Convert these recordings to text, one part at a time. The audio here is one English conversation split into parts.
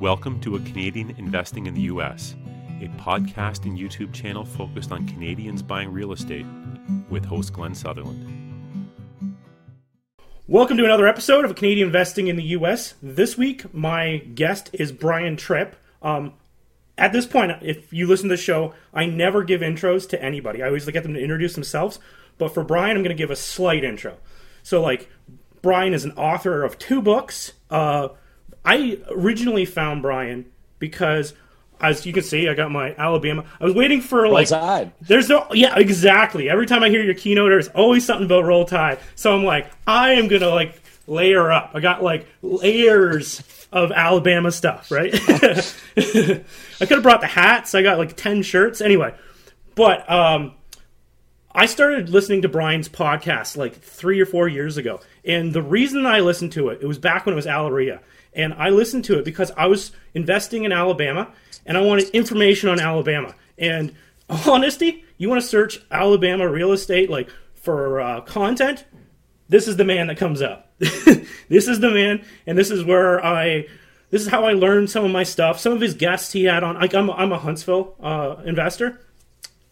Welcome to A Canadian Investing in the U.S., a podcast and YouTube channel focused on Canadians buying real estate with host Glenn Sutherland. Welcome to another episode of A Canadian Investing in the U.S. This week, my guest is Brian Trippe. Um, at this point, if you listen to the show, I never give intros to anybody. I always get them to introduce themselves. But for Brian, I'm going to give a slight intro. So, like, Brian is an author of two books. Uh, I originally found Brian because, as you can see, I got my Alabama. I was waiting for like. Tide. There's no. Yeah, exactly. Every time I hear your keynote, there's always something about Roll Tide. So I'm like, I am gonna like layer up. I got like layers of Alabama stuff, right? I could have brought the hats. I got like ten shirts. Anyway, but um, I started listening to Brian's podcast like three or four years ago, and the reason I listened to it, it was back when it was Alaria, and I listened to it because I was investing in Alabama, and I wanted information on Alabama. And honesty, you want to search Alabama real estate like for uh, content, this is the man that comes up. this is the man, and this is where I. This is how I learned some of my stuff. Some of his guests he had on. Like I'm, I'm a Huntsville uh, investor,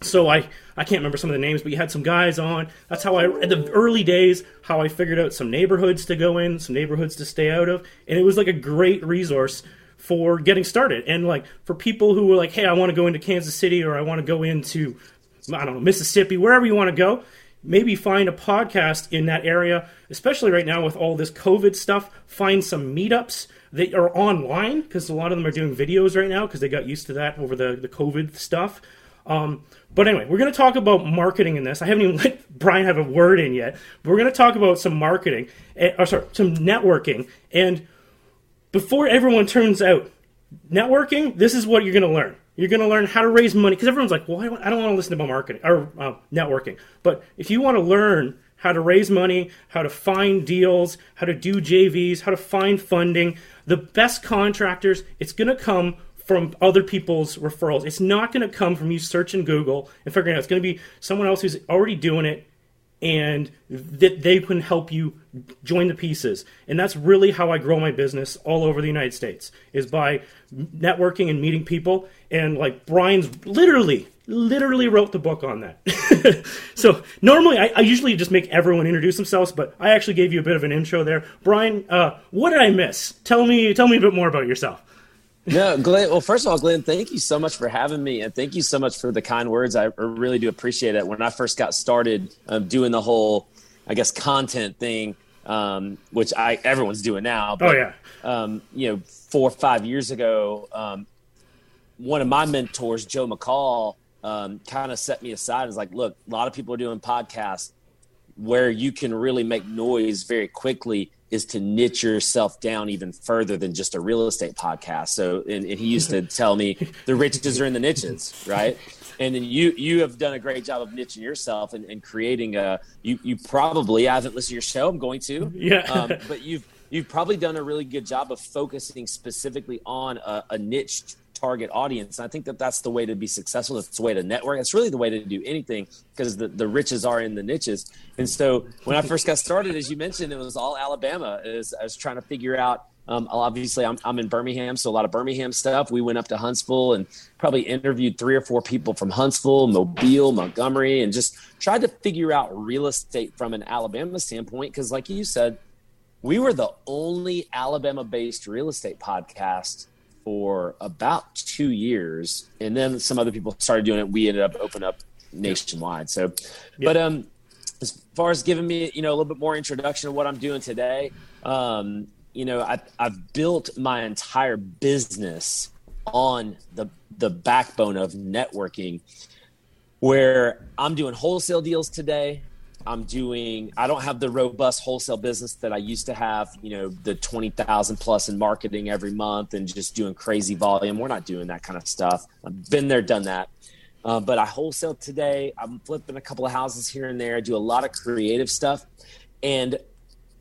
so I I can't remember some of the names, but you had some guys on. That's how I at the early days how I figured out some neighborhoods to go in, some neighborhoods to stay out of, and it was like a great resource for getting started. And like for people who were like, hey, I want to go into Kansas City or I want to go into I don't know Mississippi, wherever you want to go. Maybe find a podcast in that area, especially right now with all this COVID stuff. Find some meetups that are online because a lot of them are doing videos right now because they got used to that over the, the COVID stuff. Um, but anyway, we're going to talk about marketing in this. I haven't even let Brian have a word in yet. But we're going to talk about some marketing, uh, or sorry, some networking. And before everyone turns out, networking, this is what you're going to learn. You're going to learn how to raise money because everyone's like, well, I don't, want to listen to about marketing or uh, networking. But if you want to learn how to raise money, how to find deals, how to do JVs, how to find funding, the best contractors, it's going to come from other people's referrals. It's not going to come from you searching Google and figuring out. It's going to be someone else who's already doing it and that they can help you join the pieces. And that's really how I grow my business all over the United States is by networking and meeting people. And like Brian's literally, literally wrote the book on that. so normally I, I, usually just make everyone introduce themselves, but I actually gave you a bit of an intro there. Brian, uh, what did I miss? Tell me, tell me a bit more about yourself no, Glenn. Well, first of all, Glenn, thank you so much for having me, and thank you so much for the kind words. I really do appreciate it. When I first got started um, doing the whole, I guess, content thing, um, which I everyone's doing now. But, oh yeah. Um, you know, four or five years ago, um, one of my mentors, Joe McCall, um, kind of set me aside. and was like, look, a lot of people are doing podcasts where you can really make noise very quickly is to niche yourself down even further than just a real estate podcast. So, and, and he used to tell me the riches are in the niches, right? And then you you have done a great job of niching yourself and, and creating a. You you probably I haven't listened to your show. I'm going to. Yeah. Um, but you've you've probably done a really good job of focusing specifically on a, a niche target audience. And I think that that's the way to be successful. It's the way to network. It's really the way to do anything because the, the riches are in the niches. And so when I first got started, as you mentioned, it was all Alabama. As I was trying to figure out. Um, obviously, I'm, I'm in Birmingham, so a lot of Birmingham stuff. We went up to Huntsville and probably interviewed three or four people from Huntsville, Mobile, Montgomery, and just tried to figure out real estate from an Alabama standpoint. Because, like you said, we were the only Alabama based real estate podcast for about two years, and then some other people started doing it. We ended up opening up nationwide. So, but um, as far as giving me you know a little bit more introduction of what I'm doing today, um, you know, I, I've built my entire business on the the backbone of networking, where I'm doing wholesale deals today. I'm doing, I don't have the robust wholesale business that I used to have, you know, the 20,000 plus in marketing every month and just doing crazy volume. We're not doing that kind of stuff. I've been there, done that. Uh, but I wholesale today. I'm flipping a couple of houses here and there. I do a lot of creative stuff. And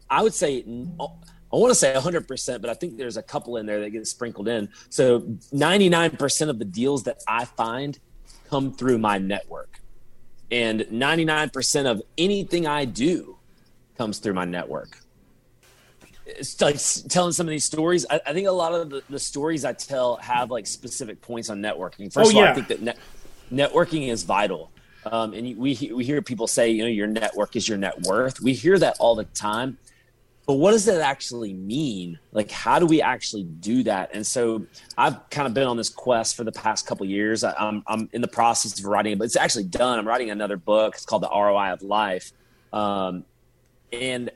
I would say, I want to say 100%, but I think there's a couple in there that get sprinkled in. So 99% of the deals that I find come through my network and 99% of anything I do comes through my network. it's like telling some of these stories. I, I think a lot of the, the, stories I tell have like specific points on networking. First oh, of all, yeah. I think that net, networking is vital. Um, and we we hear people say, you know, your network is your net worth. We hear that all the time, but what does that actually mean? Like, how do we actually do that? And so, I've kind of been on this quest for the past couple years. I, I'm I'm in the process of writing it, but it's actually done. I'm writing another book. It's called The ROI of Life, um, and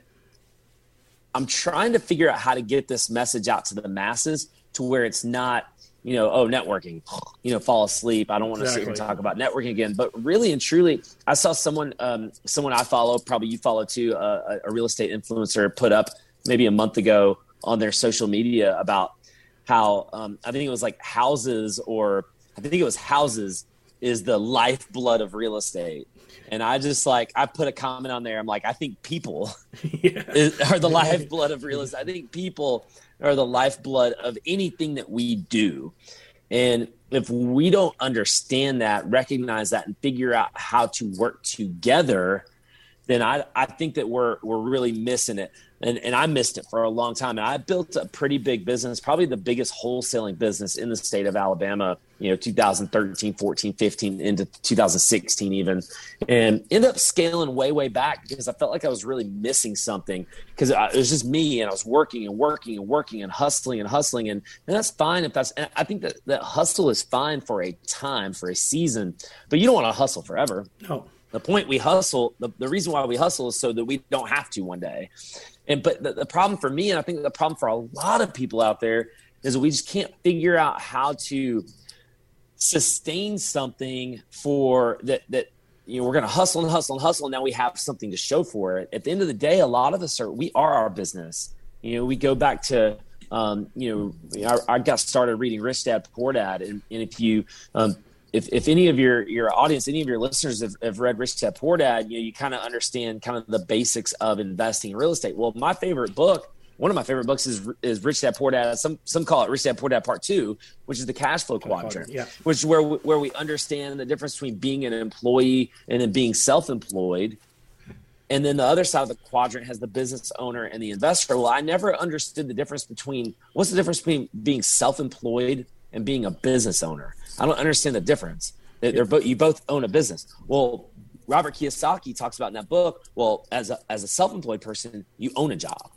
I'm trying to figure out how to get this message out to the masses to where it's not, you know, oh, networking, you know, fall asleep. I don't want to exactly. sit and talk about networking again. But really and truly, I saw someone, um, someone I follow, probably you follow too, uh, a real estate influencer put up maybe a month ago on their social media about how um, I think it was like houses or I think it was houses is the lifeblood of real estate. And I just like I put a comment on there. I'm like, I think people yeah. is, are the lifeblood of real estate. I think people are the lifeblood of anything that we do. And if we don't understand that, recognize that, and figure out how to work together, then I, I think that we're we're really missing it and, and I missed it for a long time. And I built a pretty big business, probably the biggest wholesaling business in the state of Alabama, you know, 2013, 14, 15 into 2016 even, and ended up scaling way, way back because I felt like I was really missing something because it was just me and I was working and working and working and hustling and hustling. And, and that's fine if that's, I think that, that hustle is fine for a time, for a season, but you don't want to hustle forever. No the point we hustle the, the reason why we hustle is so that we don't have to one day and but the, the problem for me, and I think the problem for a lot of people out there, is we just can't figure out how to sustain something for that that you know we're going to hustle and hustle and hustle and now we have something to show for it. At the end of the day a lot of us are we are our business. You know we go back to um, you know I, I, got started reading rich dad poor dad and, and if you um, if, if any of your your audience, any of your listeners have, have read Rich Dad Poor Dad, you know, you kind of understand kind of the basics of investing in real estate. Well, my favorite book, one of my favorite books is is Rich Dad Poor Dad. Some some call it Rich Dad Poor Dad Part Two, which is the cash flow quadrant, yeah. which is where where we understand the difference between being an employee and then being self employed. And then the other side of the quadrant has the business owner and the investor. Well, I never understood the difference between what's the difference between being self employed and being a business owner. I don't understand the difference. They're both you both own a business. Well, Robert Kiyosaki talks about in that book. Well, as a as a self-employed person, you own a job.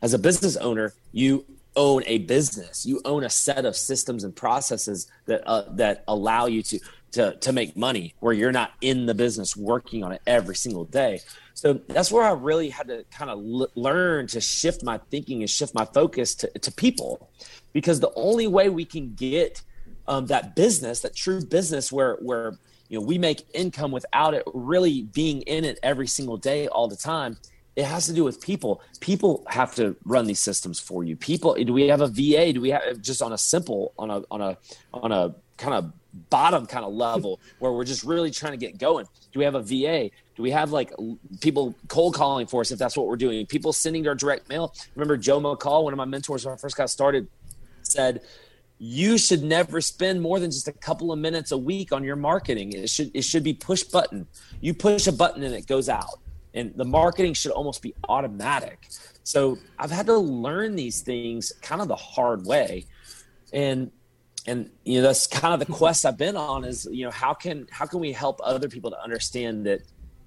As a business owner, you own a business. You own a set of systems and processes that uh, that allow you to to to make money where you're not in the business working on it every single day. So that's where I really had to kind of l- learn to shift my thinking and shift my focus to, to people. Because the only way we can get um, that business, that true business where where you know we make income without it really being in it every single day all the time it has to do with people. People have to run these systems for you. People do we have a va do we have just on a simple on a on a on a kind of bottom kind of level where we're just really trying to get going do we have a va do we have like people cold calling for us if that's what we're doing people sending our direct mail remember joe mccall one of my mentors when i first got started said you should never spend more than just a couple of minutes a week on your marketing. It should it should be push button. You push a button and it goes out. And the marketing should almost be automatic. So I've had to learn these things kind of the hard way. And and you know that's kind of the quest I've been on is you know how can how can we help other people to understand that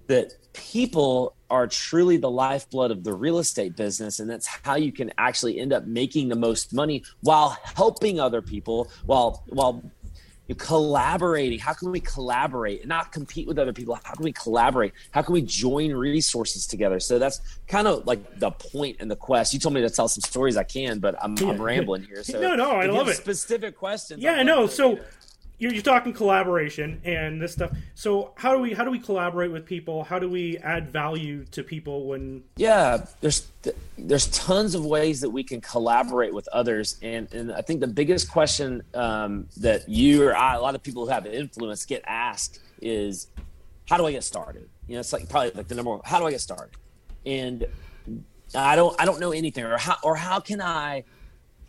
that people are truly the lifeblood of the real estate business and that's how you can actually end up making the most money while helping other people while while collaborating. How can we collaborate and not compete with other people? How can we collaborate? How can we join resources together? So that's kind of like the point and the quest. You told me to tell some stories i can but i'm, yeah. I'm rambling here. So no no i love it. specific questions yeah i know. so you're, you're talking collaboration and this stuff. So how do we how do we collaborate with people? How do we add value to people when? Yeah, there's there's tons of ways that we can collaborate with others, and and I think the biggest question um, that you or I, a lot of people who have influence get asked is, how do I get started? You know, it's like probably like the number one. How do I get started? And I don't I don't know anything, or how or how can I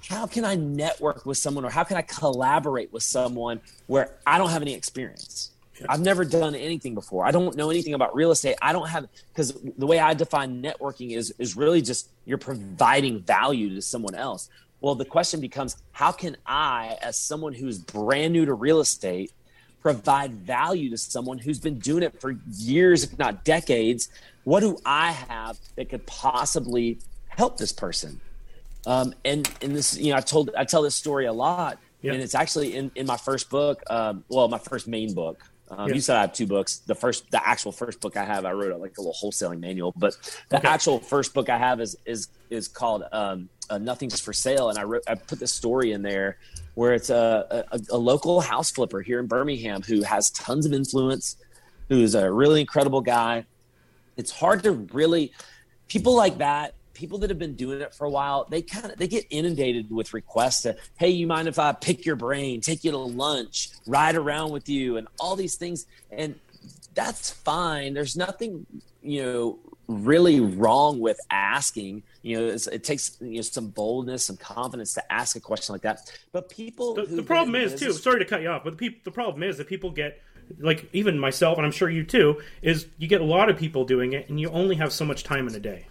how can I network with someone or how can I collaborate with someone where I don't have any experience? I've never done anything before. I don't know anything about real estate. I don't have because the way I define networking is is really just you're providing value to someone else. Well, the question becomes how can I, as someone who's brand new to real estate, provide value to someone who's been doing it for years, if not decades? What do I have that could possibly help this person? Um, and and this, you know, I told I tell this story a lot, yep. and it's actually in in my first book. Um, well, my first main book. Um, You said I have two books. The first, the actual first book I have, I wrote like a little wholesaling manual, but the okay. actual first book I have is is is called um, uh, "Nothing's for Sale," and I wrote I put this story in there where it's a, a, a local house flipper here in Birmingham who has tons of influence, who's a really incredible guy. It's hard to really people like that people that have been doing it for a while, they kind of they get inundated with requests to, hey, you mind if I pick your brain, take you to lunch, ride around with you, and all these things. And that's fine. There's nothing, you know, really wrong with asking. You know, it takes you know some boldness, some confidence to ask a question like that. But people, the, the problem is business, too. Sorry to cut you off, but the people, the problem is that people get like even myself, and I'm sure you too, is you get a lot of people doing it, and you only have so much time in a day.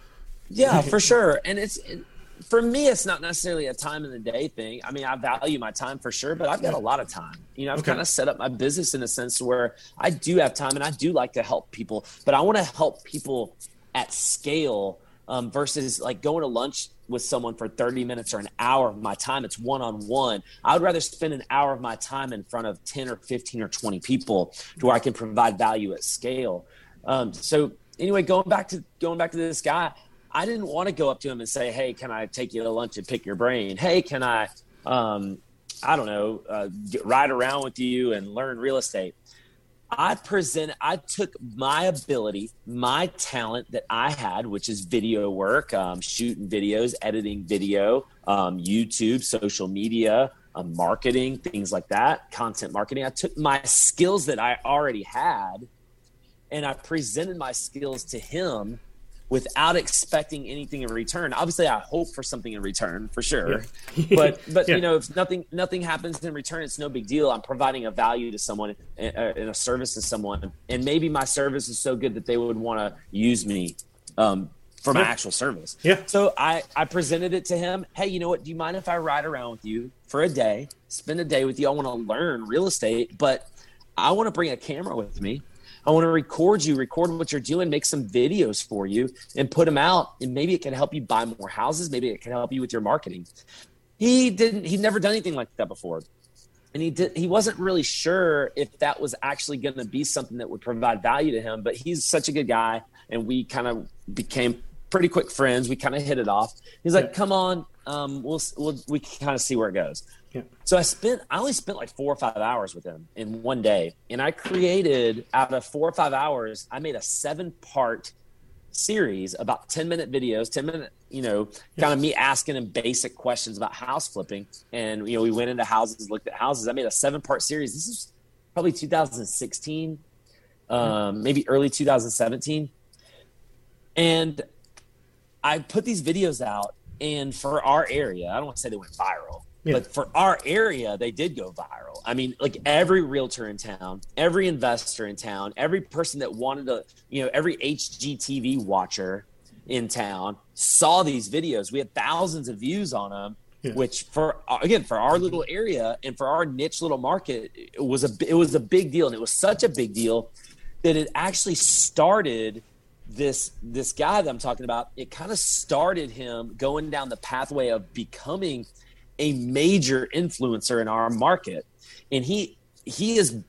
Yeah, for sure. And it's it, for me, it's not necessarily a time in the day thing. I mean, I value my time for sure, but I've got a lot of time. You know, I've okay. kind of set up my business in a sense where I do have time and I do like to help people, but I want to help people at scale um, versus like going to lunch with someone for 30 minutes or an hour of my time. It's one on one. I would rather spend an hour of my time in front of 10 or 15 or 20 people to where I can provide value at scale. Um, so anyway, going back to going back to this guy, I didn't want to go up to him and say, "Hey, can I take you to lunch and pick your brain? Hey, can I, um, I don't know, uh, ride around with you and learn real estate?" I present. I took my ability, my talent that I had, which is video work, um, shooting videos, editing video, um, YouTube, social media, um, marketing, things like that, content marketing. I took my skills that I already had, and I presented my skills to him without expecting anything in return. Obviously, I hope for something in return for sure. Yeah. but but yeah. you know, if nothing nothing happens in return, it's no big deal. I'm providing a value to someone and a service to someone, and maybe my service is so good that they would want to use me. Um, for my actual service. Yeah. So I, I presented it to him. Hey, you know what? Do you mind if I ride around with you for a day, spend a day with you? I want to learn real estate, but I want to bring a camera with me I want to record you, record what you're doing, make some videos for you and put them out. And maybe it can help you buy more houses. Maybe it can help you with your marketing. He didn't, he'd never done anything like that before. And he did, he wasn't really sure if that was actually going to be something that would provide value to him, but he's such a good guy. And we kind of became pretty quick friends. We kind of hit it off. He's like, come on, um, we'll, we'll, we kind of see where it goes. Yeah. So I spent, I only spent like four or five hours with him in one day. And I created out of four or five hours, I made a seven part series about 10 minute videos, 10 minute, you know, kind of me asking him basic questions about house flipping. And, you know, we went into houses, looked at houses. I made a seven part series. This is probably 2016, um, maybe early 2017. And I put these videos out and for our area, I don't want to say they went viral, yeah. But for our area, they did go viral. I mean, like every realtor in town, every investor in town, every person that wanted to, you know, every HGTV watcher in town saw these videos. We had thousands of views on them. Yeah. Which for again for our little area and for our niche little market, it was a it was a big deal, and it was such a big deal that it actually started this this guy that I'm talking about. It kind of started him going down the pathway of becoming a major influencer in our market and he he is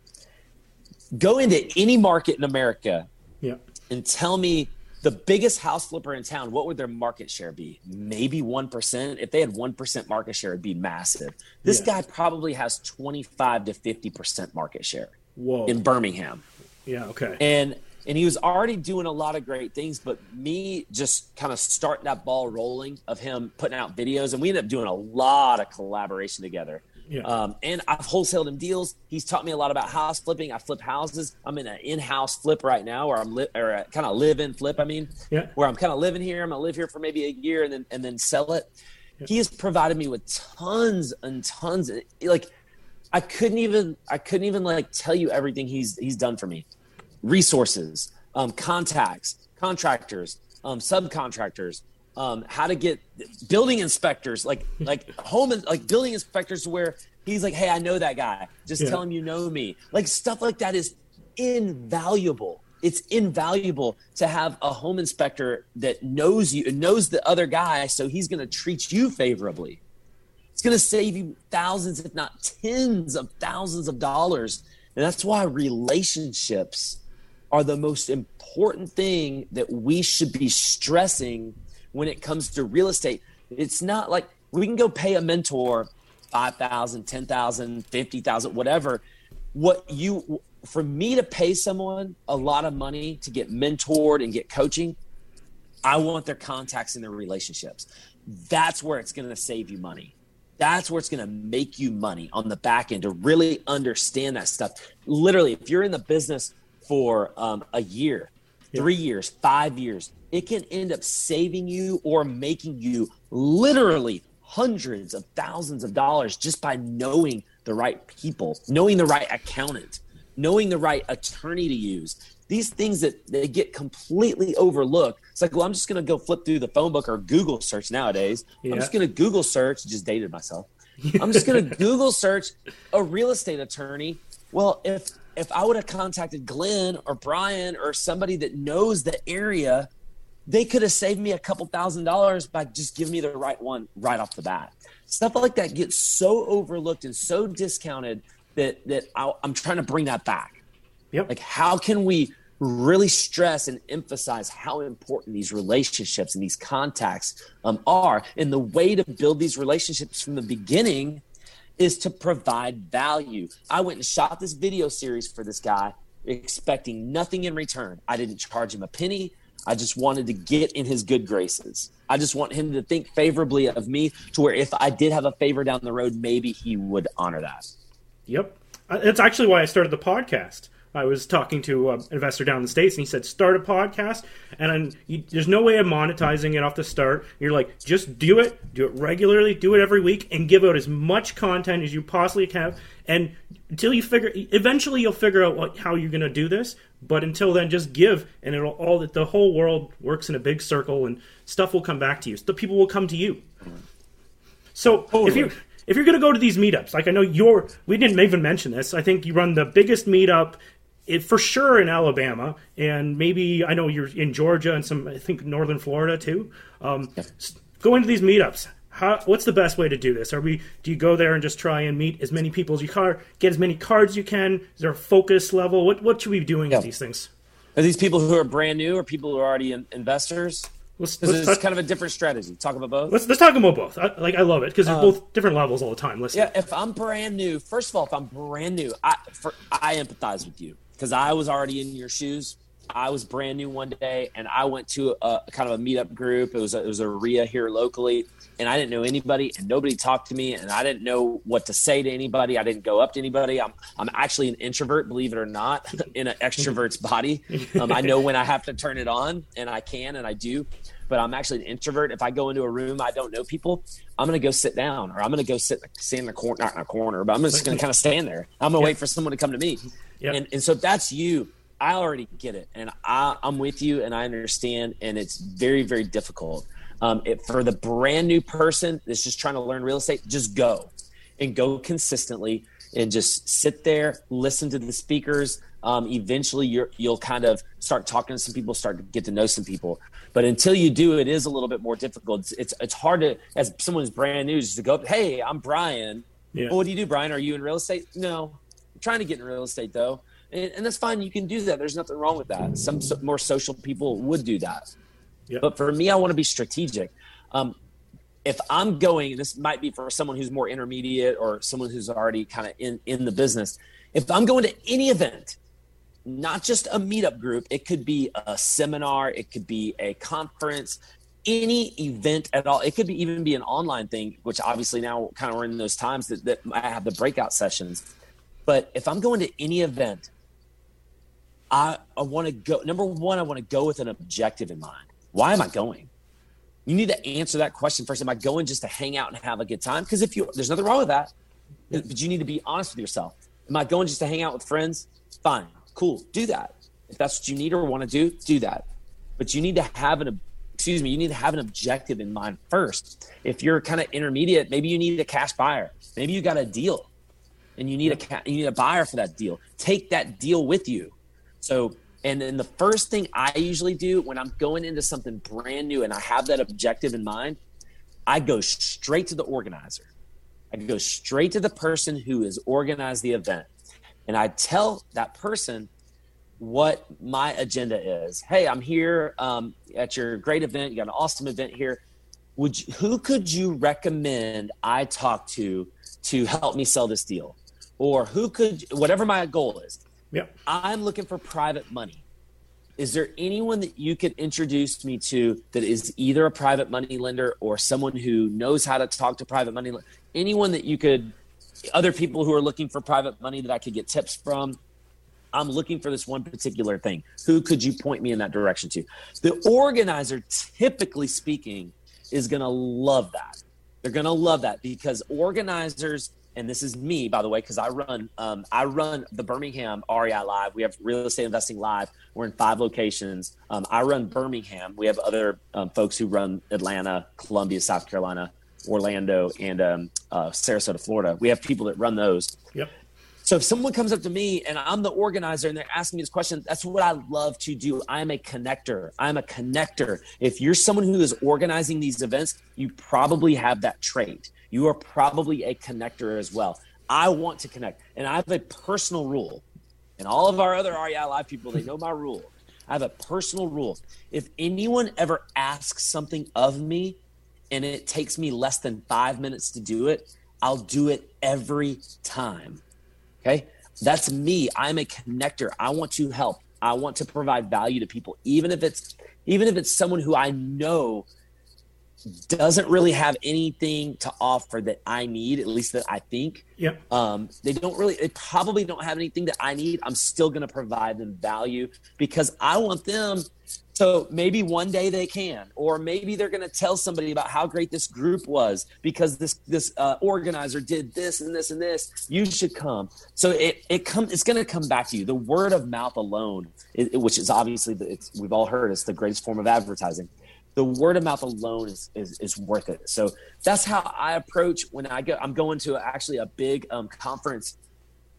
go into any market in america yeah. and tell me the biggest house flipper in town what would their market share be maybe 1% if they had 1% market share it'd be massive this yeah. guy probably has 25 to 50% market share Whoa. in birmingham yeah okay and and he was already doing a lot of great things but me just kind of starting that ball rolling of him putting out videos and we ended up doing a lot of collaboration together yeah. Um, and I've wholesaled him deals. He's taught me a lot about house flipping. I flip houses. I'm in an in-house flip right now, where I'm li- or kind of live-in flip. I mean, yeah. where I'm kind of living here. I'm gonna live here for maybe a year and then and then sell it. Yeah. He has provided me with tons and tons. Of, like I couldn't even I couldn't even like tell you everything he's he's done for me. Resources, um, contacts, contractors, um, subcontractors, um, how to get building inspectors, like like home like building inspectors where he's like, hey, I know that guy. Just yeah. tell him you know me. Like stuff like that is invaluable. It's invaluable to have a home inspector that knows you and knows the other guy, so he's going to treat you favorably. It's going to save you thousands, if not tens of thousands of dollars. And that's why relationships are the most important thing that we should be stressing when it comes to real estate. It's not like we can go pay a mentor 5,000, 10,000, 50,000, whatever. What you, for me to pay someone a lot of money to get mentored and get coaching, I want their contacts and their relationships. That's where it's going to save you money. That's where it's going to make you money on the back end to really understand that stuff. Literally, if you're in the business for um, a year, yeah. three years, five years, it can end up saving you or making you literally hundreds of thousands of dollars just by knowing the right people, knowing the right accountant, knowing the right attorney to use. These things that they get completely overlooked. It's like, well, I'm just going to go flip through the phone book or Google search nowadays. Yeah. I'm just going to Google search, just dated myself. I'm just going to Google search a real estate attorney. Well, if if I would have contacted Glenn or Brian or somebody that knows the area, they could have saved me a couple thousand dollars by just giving me the right one right off the bat. Stuff like that gets so overlooked and so discounted that that I, am trying to bring that back. Yep. Like, how can we really stress and emphasize how important these relationships and these contacts um, are? And the way to build these relationships from the beginning is to provide value. I went and shot this video series for this guy, expecting nothing in return. I didn't charge him a penny. I just wanted to get in his good graces. I just want him to think favorably of me to where if I did have a favor down the road, maybe he would honor that. Yep. Uh, that's actually why I started the podcast. I was talking to uh, an investor down in the states, and he said, "Start a podcast." And you, there's no way of monetizing it off the start. You're like, just do it, do it regularly, do it every week, and give out as much content as you possibly can. And until you figure, eventually you'll figure out what, how you're going to do this. But until then, just give, and it'll all the whole world works in a big circle, and stuff will come back to you. The people will come to you. So totally. if you if you're going to go to these meetups, like I know you're, we didn't even mention this. I think you run the biggest meetup it, for sure in Alabama, and maybe I know you're in Georgia and some, I think northern Florida too. Um, yeah. Go into these meetups. How, what's the best way to do this? Are we? Do you go there and just try and meet as many people as you can, get as many cards as you can? Is there a focus level? What what should we be doing yeah. with these things? Are these people who are brand new, or people who are already in, investors? Let's, let's it's talk, kind of a different strategy. Talk about both. Let's let's talk about both. I, like I love it because they're um, both different levels all the time. Listen. Yeah, if I'm brand new, first of all, if I'm brand new, I for, I empathize with you because I was already in your shoes. I was brand new one day, and I went to a, kind of a meetup group. It was a, it was a REIA here locally, and I didn't know anybody, and nobody talked to me, and I didn't know what to say to anybody. I didn't go up to anybody. I'm I'm actually an introvert, believe it or not, in an extrovert's body. Um, I know when I have to turn it on, and I can, and I do. But I'm actually an introvert. If I go into a room I don't know people, I'm gonna go sit down, or I'm gonna go sit stand in the corner, not in a corner, but I'm just gonna kind of stand there. I'm gonna wait for someone to come to me. Yep. And and so that's you. I already get it, and I, I'm with you, and I understand, and it's very very difficult. Um, it, for the brand new person that's just trying to learn real estate, just go and go consistently and just sit there, listen to the speakers. Um, eventually, you will kind of start talking to some people, start to get to know some people. But until you do, it is a little bit more difficult. It's it's, it's hard to, as someone who's brand new, just to go, up, hey, I'm Brian. Yeah. Well, what do you do, Brian? Are you in real estate? No, I'm trying to get in real estate though, and, and that's fine. You can do that. There's nothing wrong with that. Some so, more social people would do that. But for me, I want to be strategic. Um, if I'm going, this might be for someone who's more intermediate or someone who's already kind of in, in the business. If I'm going to any event, not just a meetup group, it could be a seminar, it could be a conference, any event at all. It could be even be an online thing, which obviously now kind of we're in those times that, that I have the breakout sessions. But if I'm going to any event, I, I want to go. Number one, I want to go with an objective in mind. Why am I going? You need to answer that question first. Am I going just to hang out and have a good time? Because if you, there's nothing wrong with that. But you need to be honest with yourself. Am I going just to hang out with friends? Fine, cool, do that. If that's what you need or want to do, do that. But you need to have an excuse me, you need to have an objective in mind first. If you're kind of intermediate, maybe you need a cash buyer. Maybe you got a deal and you need a you need a buyer for that deal. Take that deal with you. So, and then the first thing I usually do when I'm going into something brand new and I have that objective in mind, I go straight to the organizer. I go straight to the person who has organized the event. And I tell that person what my agenda is. Hey, I'm here um, at your great event. You got an awesome event here. Would you, who could you recommend I talk to to help me sell this deal? Or who could whatever my goal is. Yep. I'm looking for private money. Is there anyone that you could introduce me to that is either a private money lender or someone who knows how to talk to private money? Anyone that you could, other people who are looking for private money that I could get tips from? I'm looking for this one particular thing. Who could you point me in that direction to? The organizer, typically speaking, is going to love that. They're going to love that because organizers, and this is me, by the way, because I run, um, I run the Birmingham REI Live. We have Real Estate Investing Live. We're in five locations. Um, I run Birmingham. We have other um, folks who run Atlanta, Columbia, South Carolina, Orlando, and um, uh, Sarasota, Florida. We have people that run those. Yep. So if someone comes up to me and I'm the organizer and they're asking me this question, that's what I love to do. I'm a connector. I'm a connector. If you're someone who is organizing these events, you probably have that trait. You are probably a connector as well. I want to connect. And I have a personal rule. And all of our other REI Live people, they know my rule. I have a personal rule. If anyone ever asks something of me and it takes me less than five minutes to do it, I'll do it every time. Okay. That's me. I'm a connector. I want to help. I want to provide value to people, even if it's even if it's someone who I know doesn't really have anything to offer that I need, at least that I think. Yep. Um, they don't really, they probably don't have anything that I need. I'm still going to provide them value because I want them. So maybe one day they can, or maybe they're going to tell somebody about how great this group was because this this uh, organizer did this and this and this. You should come. So it it come it's going to come back to you. The word of mouth alone, it, which is obviously the, it's, we've all heard, it's the greatest form of advertising the word of mouth alone is, is, is worth it. So that's how I approach when I go. I'm going to actually a big um, conference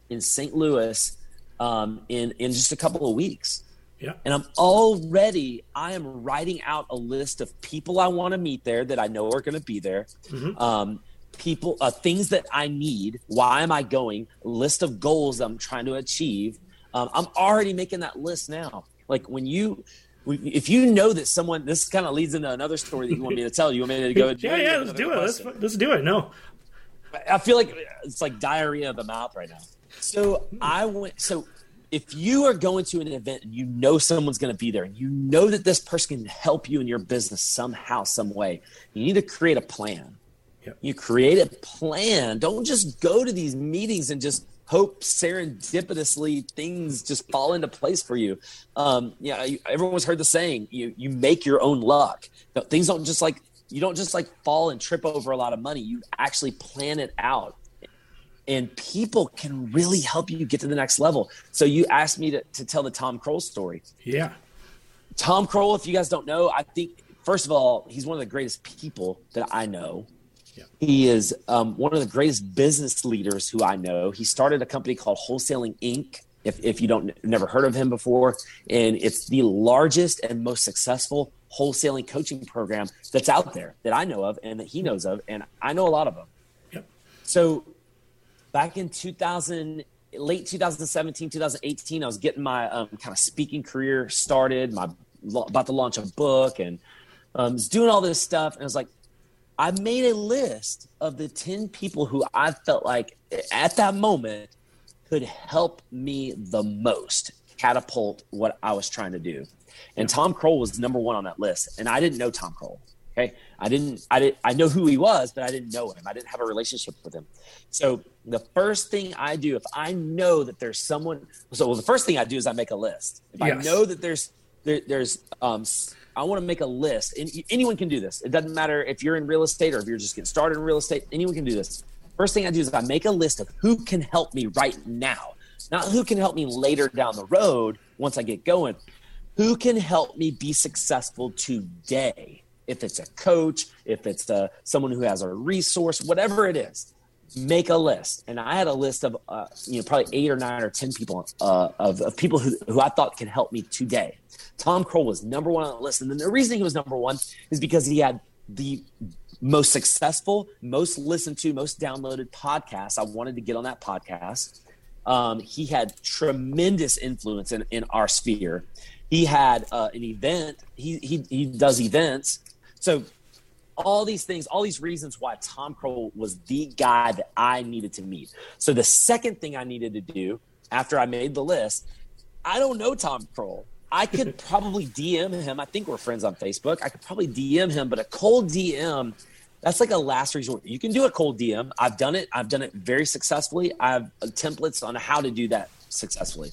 in St. Louis um, in in just a couple of weeks. Yeah. And I'm already I am writing out a list of people I want to meet there that I know are going to be there. Mm-hmm. Um, people, uh, things that I need. Why am I going? List of goals I'm trying to achieve. Um, I'm already making that list now. Like when you if you know that someone, this kind of leads into another story that you want me to tell. You want me to go? yeah, yeah, let's do it. Let's, let's do it. No, I feel like it's like diarrhea of the mouth right now. So I went. So if you are going to an event and you know someone's going to be there, and you know that this person can help you in your business somehow, some way, you need to create a plan. Yep. You create a plan. Don't just go to these meetings and just hope serendipitously things just fall into place for you. Um, yeah, everyone's heard the saying, you you make your own luck. Things don't just like you don't just like fall and trip over a lot of money. You actually plan it out. And people can really help you get to the next level. So you asked me to, to tell the Tom Krol story. Yeah. Tom Krol, if you guys don't know, I think first of all, he's one of the greatest people that I know. Yeah. He is um, one of the greatest business leaders who I know. He started a company called Wholesaling Inc. If, if you don't never heard of him before, and it's the largest and most successful wholesaling coaching program that's out there that I know of and that he knows of, and I know a lot of them. Yep. So back in 2000, late 2017, 2018, I was getting my um, kind of speaking career started. My about to launch a book and um, was doing all this stuff, and I was like, I made a list of the 10 people who I felt like at that moment could help me the most catapult what I was trying to do. And Tom Krol was number one on that list. And I didn't know Tom Krol. Okay. I didn't, I didn't, I know who he was, but I didn't know him. I didn't have a relationship with him. So the first thing I do, if I know that there's someone, so well, the first thing I do is I make a list. If Yes. I know that there's, there, there's, um, I want to make a list and anyone can do this. It doesn't matter if you're in real estate or if you're just getting started in real estate, anyone can do this. First thing I do is I make a list of who can help me right now, not who can help me later down the road once I get going. Who can help me be successful today? If it's a coach, if it's a, uh, someone who has a resource, whatever it is, make a list. And I had a list of, uh, you know, probably eight or nine or 10 people uh, of, of people who, who I thought could help me today. Tom Krol was number one on the list. And then the reason he was number one is because he had the most successful, most listened to, most downloaded podcast. I wanted to get on that podcast. Um, he had tremendous influence in, in our sphere. He had uh, an event. He, he he does events. So all these things, all these reasons why Tom Krol was the guy that I needed to meet. So the second thing I needed to do after I made the list, I don't know Tom Krol. I could probably DM him. I think we're friends on Facebook. I could probably DM him, but a cold DM, that's like a last resort. You can do a cold DM. I've done it. I've done it very successfully. I have templates on how to do that successfully.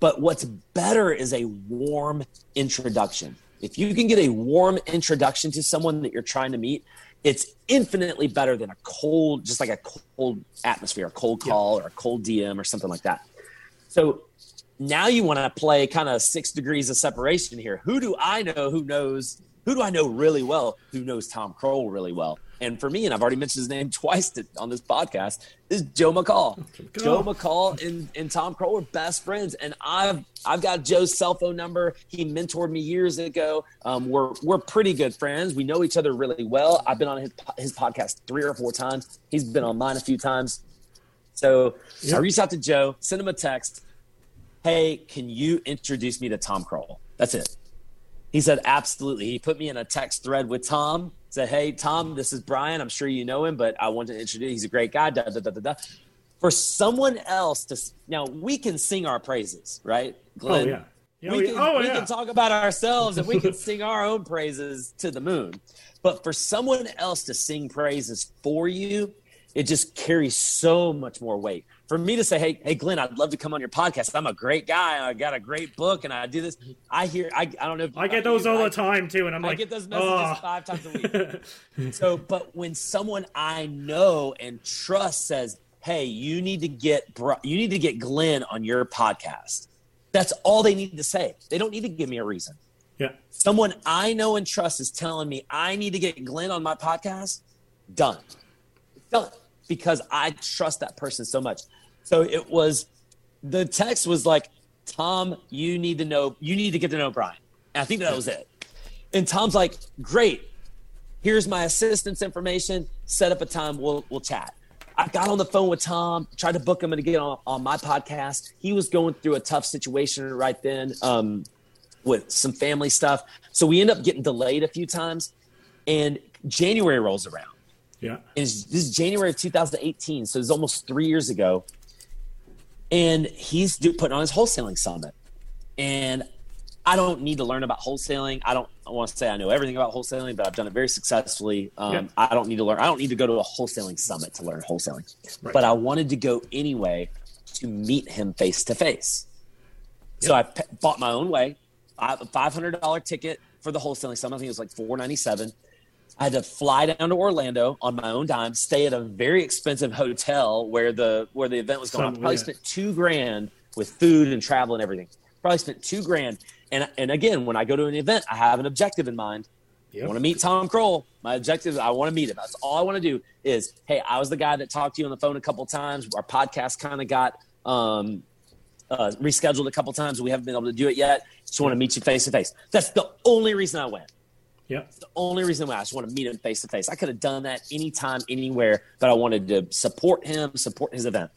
But what's better is a warm introduction. If you can get a warm introduction to someone that you're trying to meet, it's infinitely better than a cold, just like a cold atmosphere, a cold call yeah. or a cold DM or something like that. So now you want to play kind of six degrees of separation here. Who do I know who knows? Who do I know really well who knows Tom Krol really well? And for me, and I've already mentioned his name twice to, on this podcast, is Joe McCall. Joe McCall and, and Tom Krol are best friends, and I've I've got Joe's cell phone number. He mentored me years ago. Um, we're we're pretty good friends. We know each other really well. I've been on his his podcast three or four times. He's been on mine a few times. So yep. I reached out to Joe, sent him a text hey, can you introduce me to Tom Krol? That's it. He said, absolutely. He put me in a text thread with Tom, said, hey, Tom, this is Brian. I'm sure you know him, but I want to introduce, he's a great guy. Da, da, da, da, da. For someone else to, now we can sing our praises, right? Glenn? Oh, yeah. Yeah, we, can, oh, we yeah. can talk about ourselves and we can sing our own praises to the moon. But for someone else to sing praises for you, it just carries so much more weight for me to say, hey, hey, Glenn, I'd love to come on your podcast. I'm a great guy. I got a great book, and I do this. I hear, I, I don't know. I get those all I, the time too, and I'm I like, I get those messages oh. five times a week. so, but when someone I know and trust says, hey, you need to get, you need to get Glenn on your podcast. That's all they need to say. They don't need to give me a reason. Yeah. Someone I know and trust is telling me I need to get Glenn on my podcast. Done. Done because I trust that person so much. So it was the text was like, Tom, you need to know, you need to get to know Brian. And I think that was it. And Tom's like, great. Here's my assistant's information. Set up a time. We'll we'll chat. I got on the phone with Tom, tried to book him to get on, on my podcast. He was going through a tough situation right then um, with some family stuff. So we end up getting delayed a few times. And January rolls around. Yeah. And this is January of 2018. So it's almost three years ago. And he's do, putting on his wholesaling summit. And I don't need to learn about wholesaling. I don't I want to say I know everything about wholesaling, but I've done it very successfully. Um, yeah. I don't need to learn. I don't need to go to a wholesaling summit to learn wholesaling. Right. But I wanted to go anyway to meet him face to face. So I p- bought my own way, a five hundred dollar ticket for the wholesaling summit. I think it was like four ninety seven. I had to fly down to Orlando on my own dime, stay at a very expensive hotel where the where the event was going. Some, I probably spent two grand with food and travel and everything. Probably spent two grand. And and again, when I go to an event, I have an objective in mind. Yep. I want to meet Tom Krol. My objective, is I want to meet him. That's all I want to do is, hey, I was the guy that talked to you on the phone a couple times. Our podcast kind of got um, uh, rescheduled a couple times. We haven't been able to do it yet. Just want to meet you face to face. That's the only reason I went. Yeah. It's the only reason why I just want to meet him face to face. I could have done that anytime, anywhere, but I wanted to support him, support his event.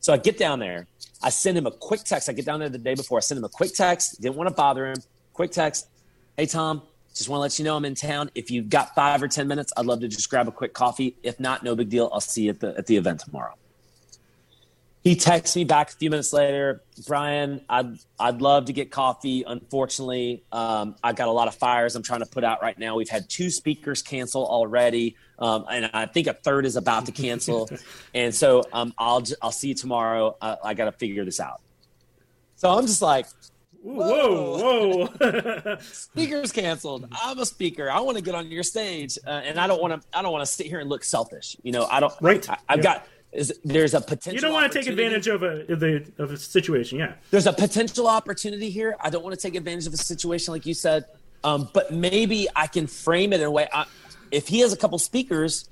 So I get down there. I send him a quick text. I get down there the day before. I send him a quick text. Didn't want to bother him. Quick text. Hey, Tom, just want to let you know I'm in town. If you've got five or 10 minutes, I'd love to just grab a quick coffee. If not, no big deal. I'll see you at the, at the event tomorrow he texts me back a few minutes later brian i'd, I'd love to get coffee unfortunately um, i got a lot of fires i'm trying to put out right now we've had two speakers cancel already um, and i think a third is about to cancel and so um, I'll, I'll see you tomorrow uh, i got to figure this out so i'm just like Whoa, whoa! Speaker's canceled. I'm a speaker. I want to get on your stage, uh, and I don't want to. I don't want to sit here and look selfish. You know, I don't. Right. I, have Yeah. got. Is, there's a potential. you don't want to take advantage of a of the of a situation. Yeah. There's a potential opportunity here. I don't want to take advantage of a situation like you said, um, but maybe I can frame it in a way. I, if he has a couple speakers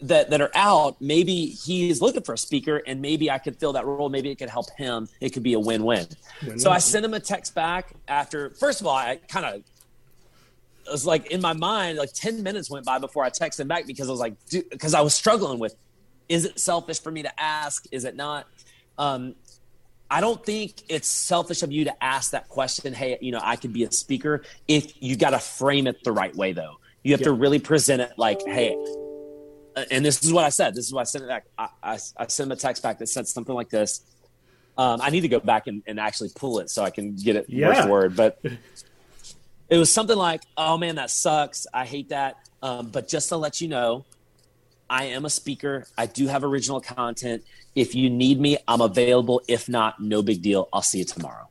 that that are out, maybe he's looking for a speaker, and maybe I could fill that role. Maybe it could help him. It could be a win-win. So I sent him a text back after. First of all, I kind of it was like in my mind, like 10 minutes went by before I texted him back because I was like, because I was struggling with, is it selfish for me to ask? Is it not? Um, I don't think it's selfish of you to ask that question. Hey, you know, I could be a speaker if you got to frame it the right way, though. You have to really present it like, hey, and this is what I said. This is what I sent it back. I, I, I sent him a text back that said something like this. Um, I need to go back and, and actually pull it so I can get it word Yeah. for word. But it was something like, "Oh man, that sucks. I hate that." Um, but just to let you know, I am a speaker. I do have original content. If you need me, I'm available. If not, no big deal. I'll see you tomorrow.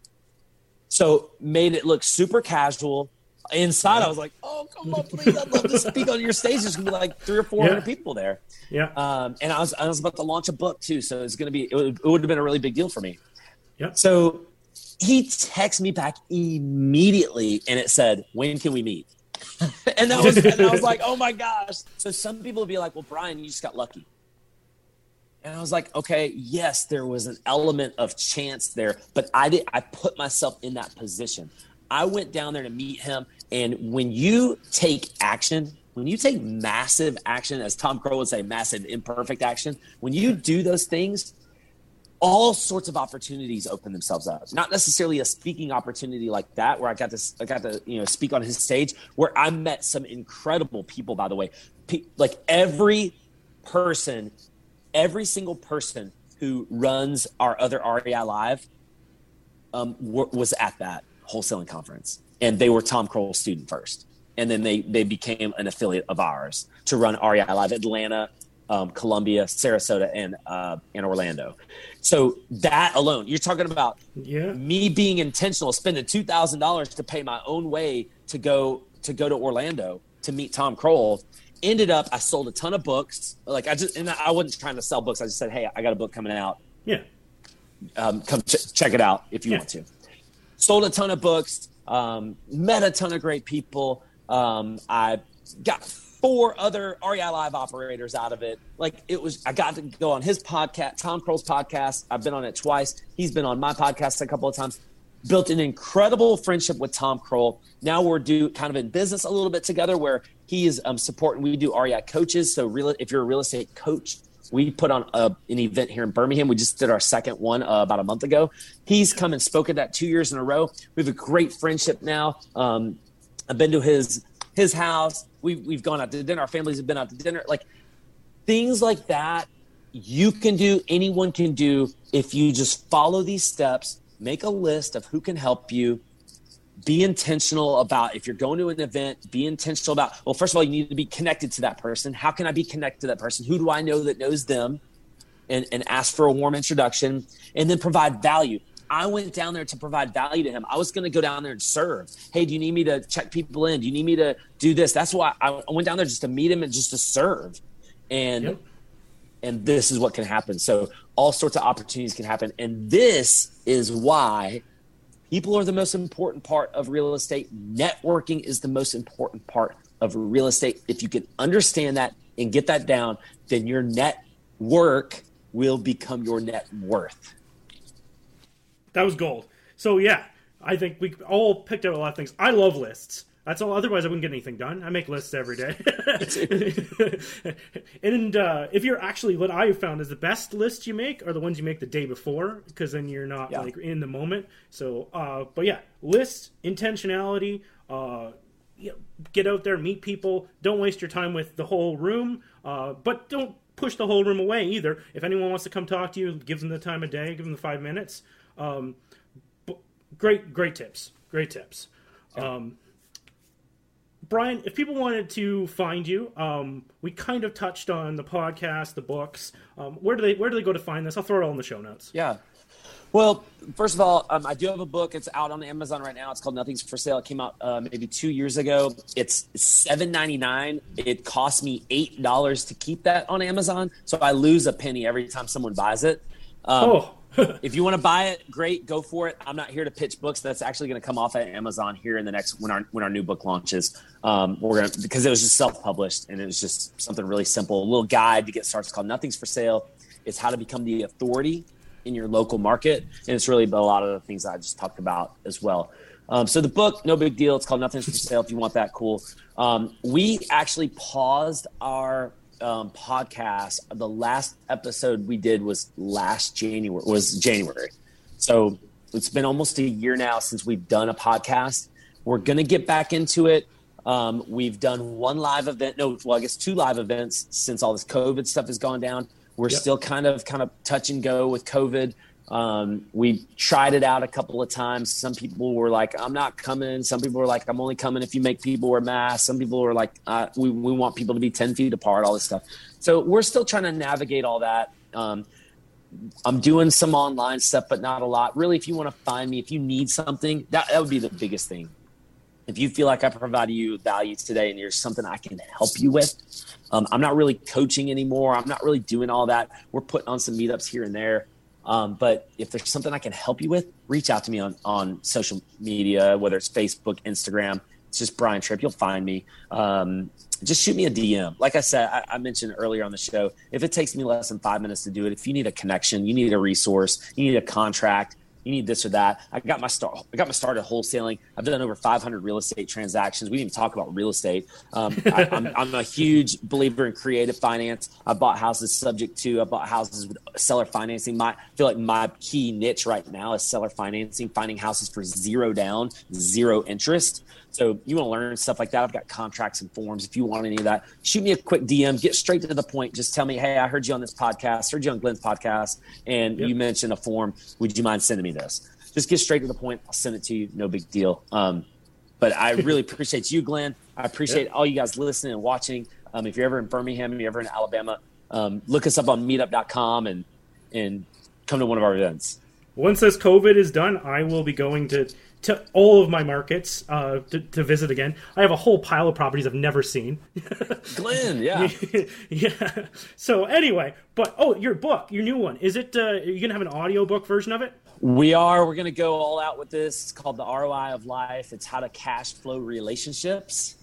So made it look super casual. Inside, I was like, "Oh, come on, please! I'd love to speak on your stage. There's gonna be like three or four hundred Yeah. people there." Yeah. Um, and I was I was about to launch a book too, so it's gonna be it would, it would have been a really big deal for me. Yep. So he texted me back immediately, and it said, "When can we meet?" and that was and I was like, "Oh my gosh!" So some people would be like, "Well, Brian, you just got lucky." And I was like, okay, yes, there was an element of chance there, but I did I put myself in that position. I went down there to meet him, and when you take action, when you take massive action, as Tom Krol would say, massive imperfect action, when you do those things, all sorts of opportunities open themselves up. Not necessarily a speaking opportunity like that, where I got to I got to you know speak on his stage, where I met some incredible people. By the way, Pe- like every person, every single person who runs our other REI Live um, wa- was at that wholesaling conference, and they were Tom Krol's student first, and then they they became an affiliate of ours to run REI Live Atlanta, um, Columbia, Sarasota, and uh, and Orlando. So that alone, you're talking about Yeah. me being intentional, spending two thousand dollars to pay my own way to go to go to Orlando to meet Tom Krol. Ended up, I sold a ton of books. Like I just, and I wasn't trying to sell books. I just said, "Hey, I got a book coming out. Yeah. Um, come ch- check it out if you Yeah. want to." Sold a ton of books. Um, met a ton of great people. Um, I got four other REI Live operators out of it. Like it was, I got to go on his podcast, Tom Krol's podcast. I've been on it twice. He's been on my podcast a couple of times. Built an incredible friendship with Tom Krol. Now we're do kind of in business a little bit together, where he is um, supporting. We do REI coaches. So real, if you're a real estate coach, we put on a, an event here in Birmingham. We just did our second one uh, about a month ago. He's come and spoke at that two years in a row. We have a great friendship now. Um, I've been to his his house. We, we've gone out to dinner. Our families have been out to dinner. Like things like that, you can do. Anyone can do if you just follow these steps. Make a list of who can help you. Be intentional about if you're going to an event. Be intentional about. Well, first of all, you need to be connected to that person. How can I be connected to that person? Who do I know that knows them? and, and ask for a warm introduction and then provide value. I went down there to provide value to him. I was going to go down there and serve. Hey, do you need me to check people in? Do you need me to do this? That's why I went down there just to meet him and just to serve. And Yep. and this is what can happen. So all sorts of opportunities can happen. And this is why people are the most important part of real estate. Networking is the most important part of real estate. If you can understand that and get that down, then your net work will become your net worth. That was gold. So yeah, I think we all picked out a lot of things. I love lists. That's all. Otherwise, I wouldn't get anything done. I make lists every day. and uh, if you're actually, what I have found is the best lists you make are the ones you make the day before, because then you're not Yeah. like in the moment. So, uh, but yeah, lists, intentionality. Uh, you know, get out there, meet people. Don't waste your time with the whole room, uh, but don't push the whole room away either. If anyone wants to come talk to you, give them the time of day, give them the five minutes. Um, great, great tips. Great tips. Um, Brian, if people wanted to find you, um, we kind of touched on the podcast, the books. Um, where do they where do they go to find this? I'll throw it all in the show notes. Yeah. Well, first of all, um, I do have a book. It's out on Amazon right now. It's called Nothing's for Sale. It came out uh, maybe two years ago. It's seven ninety nine. It cost me eight dollars to keep that on Amazon, so I lose a penny every time someone buys it. Um, Oh, if you want to buy it, great, go for it. I'm not here to pitch books. That's actually going to come off at Amazon here in the next when our when our new book launches. Um, we're gonna because it was just self published and it was just something really simple, a little guide to get started. Called Nothing's for Sale. It's how to become the authority in your local market, and it's really a lot of the things I just talked about as well. Um, so the book, no big deal. It's called Nothing's for Sale. If you want that, cool. Um, we actually paused our um, podcast. The last episode we did was last January. Was January. So it's been almost a year now since we've done a podcast. We're gonna get back into it. Um, we've done one live event. No, well, I guess two live events since all this COVID stuff has gone down. We're Yep. still kind of kind of touch and go with COVID. Um, we tried it out a couple of times. Some people were like, "I'm not coming." Some people were like, "I'm only coming if you make people wear masks." Some people were like, uh, "We we want people to be ten feet apart." All this stuff. So we're still trying to navigate all that. Um, I'm doing some online stuff, but not a lot. Really, if you want to find me, if you need something, that, that would be the biggest thing. If you feel like I provided you value today and there's something I can help you with, um, I'm not really coaching anymore. I'm not really doing all that. We're putting on some meetups here and there. Um, but if there's something I can help you with, reach out to me on, on social media, whether it's Facebook, Instagram. It's just Brian Trippe. You'll find me. Um, just shoot me a DM. Like I said, I, I mentioned earlier on the show, if it takes me less than five minutes to do it, if you need a connection, you need a resource, you need a contract, you need this or that. I got my start. I got my start at wholesaling. I've done over 500 real estate transactions. We didn't even talk about real estate. Um, I, I'm, I'm a huge believer in creative finance. I bought houses subject to. I bought houses with seller financing. My I feel like my key niche right now is seller financing, finding houses for zero down, zero interest. So you want to learn stuff like that? I've got contracts and forms. If you want any of that, shoot me a quick DM. Get straight to the point. Just tell me, hey, I heard you on this podcast, heard you on Glenn's podcast, and Yep. you mentioned a form. Would you mind sending me this? Just get straight to the point. I'll send it to you. No big deal. Um, but I really appreciate you, Glenn. I appreciate all you guys listening and watching. Um, if you're ever in Birmingham, if you're ever in Alabama, um, look us up on meetup.com and and come to one of our events. once this COVID is done, I will be going to to all of my markets uh, to, to visit again. I have a whole pile of properties I've never seen. Glenn, yeah. yeah. So anyway, but oh, your book, your new one, is it? Uh, are you gonna have an audiobook version of it? We are. We're going to go all out with this. It's called the ROI of life. It's how to cash flow relationships.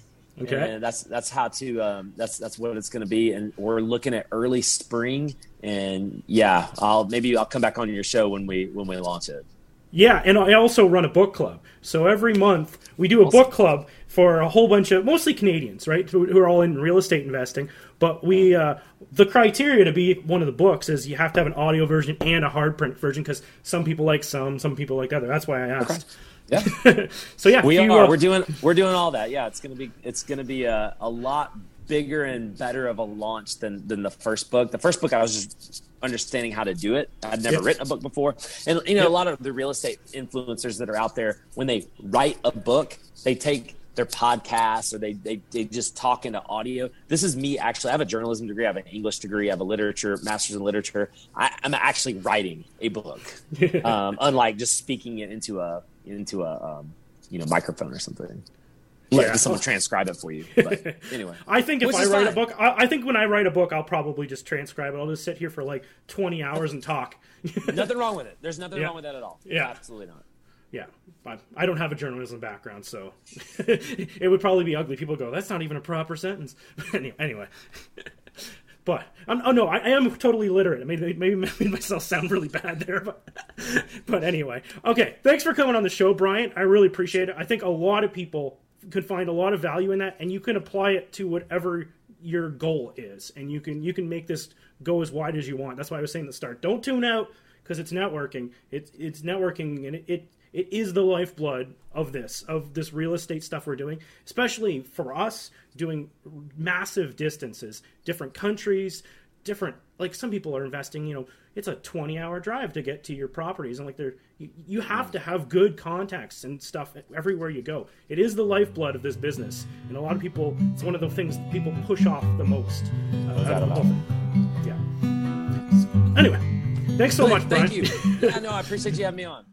Okay. And that's that's how to um, that's that's what it's going to be. And we're looking at early spring. And yeah, I'll maybe I'll come back on your show when we when we launch it. Yeah, and I also run a book club. So every month we do a book club for a whole bunch of mostly Canadians, right, who, who are all in real estate investing. But we, uh, the criteria to be one of the books is you have to have an audio version and a hard print version because some people like some, some people like other. That's why I asked. Yeah, So yeah, we are. uh, We're doing we're doing all that. Yeah, it's gonna be it's gonna be a, a lot bigger and better of a launch than than the first book. The first book I was just understanding how to do it. I'd never written a book before, and you know a lot of the real estate influencers that are out there when they write a book, they take their podcasts or they, they they just talk into audio. This is me actually. I have a journalism degree. I have an English degree. I have a literature master's in literature. I, I'm actually writing a book, um, unlike just speaking it into a into a um, you know microphone or something. Let Yeah. someone transcribe it for you. But anyway, I think if I is write a book, I, I think when I write a book, I'll probably just transcribe it. I'll just sit here for like 20 hours and talk. nothing wrong with it. There's nothing Yeah. wrong with that at all. Yeah. absolutely not. Yeah, but I don't have a journalism background, so it would probably be ugly. People go, "That's not even a proper sentence." anyway, anyway. but I'm, oh no, I, I am totally literate. I made maybe made myself sound really bad there, but but anyway. Okay, thanks for coming on the show, Brian. I really appreciate it. I think a lot of people could find a lot of value in that, and you can apply it to whatever your goal is, and you can you can make this go as wide as you want. That's why I was saying at the start. Don't tune out because it's networking. It's it's networking, and it, it it is the lifeblood of this of this real estate stuff we're doing, especially for us doing massive distances, different countries, different like some people are investing. You know, it's a twenty hour drive to get to your properties, and like they're you, you have to have good contacts and stuff everywhere you go. It is the lifeblood of this business, and a lot of people. It's one of the things people push off the most. Uh, out of the. Yeah. So, anyway, Thanks so much, Thank you. Yeah, no, I appreciate you having me on.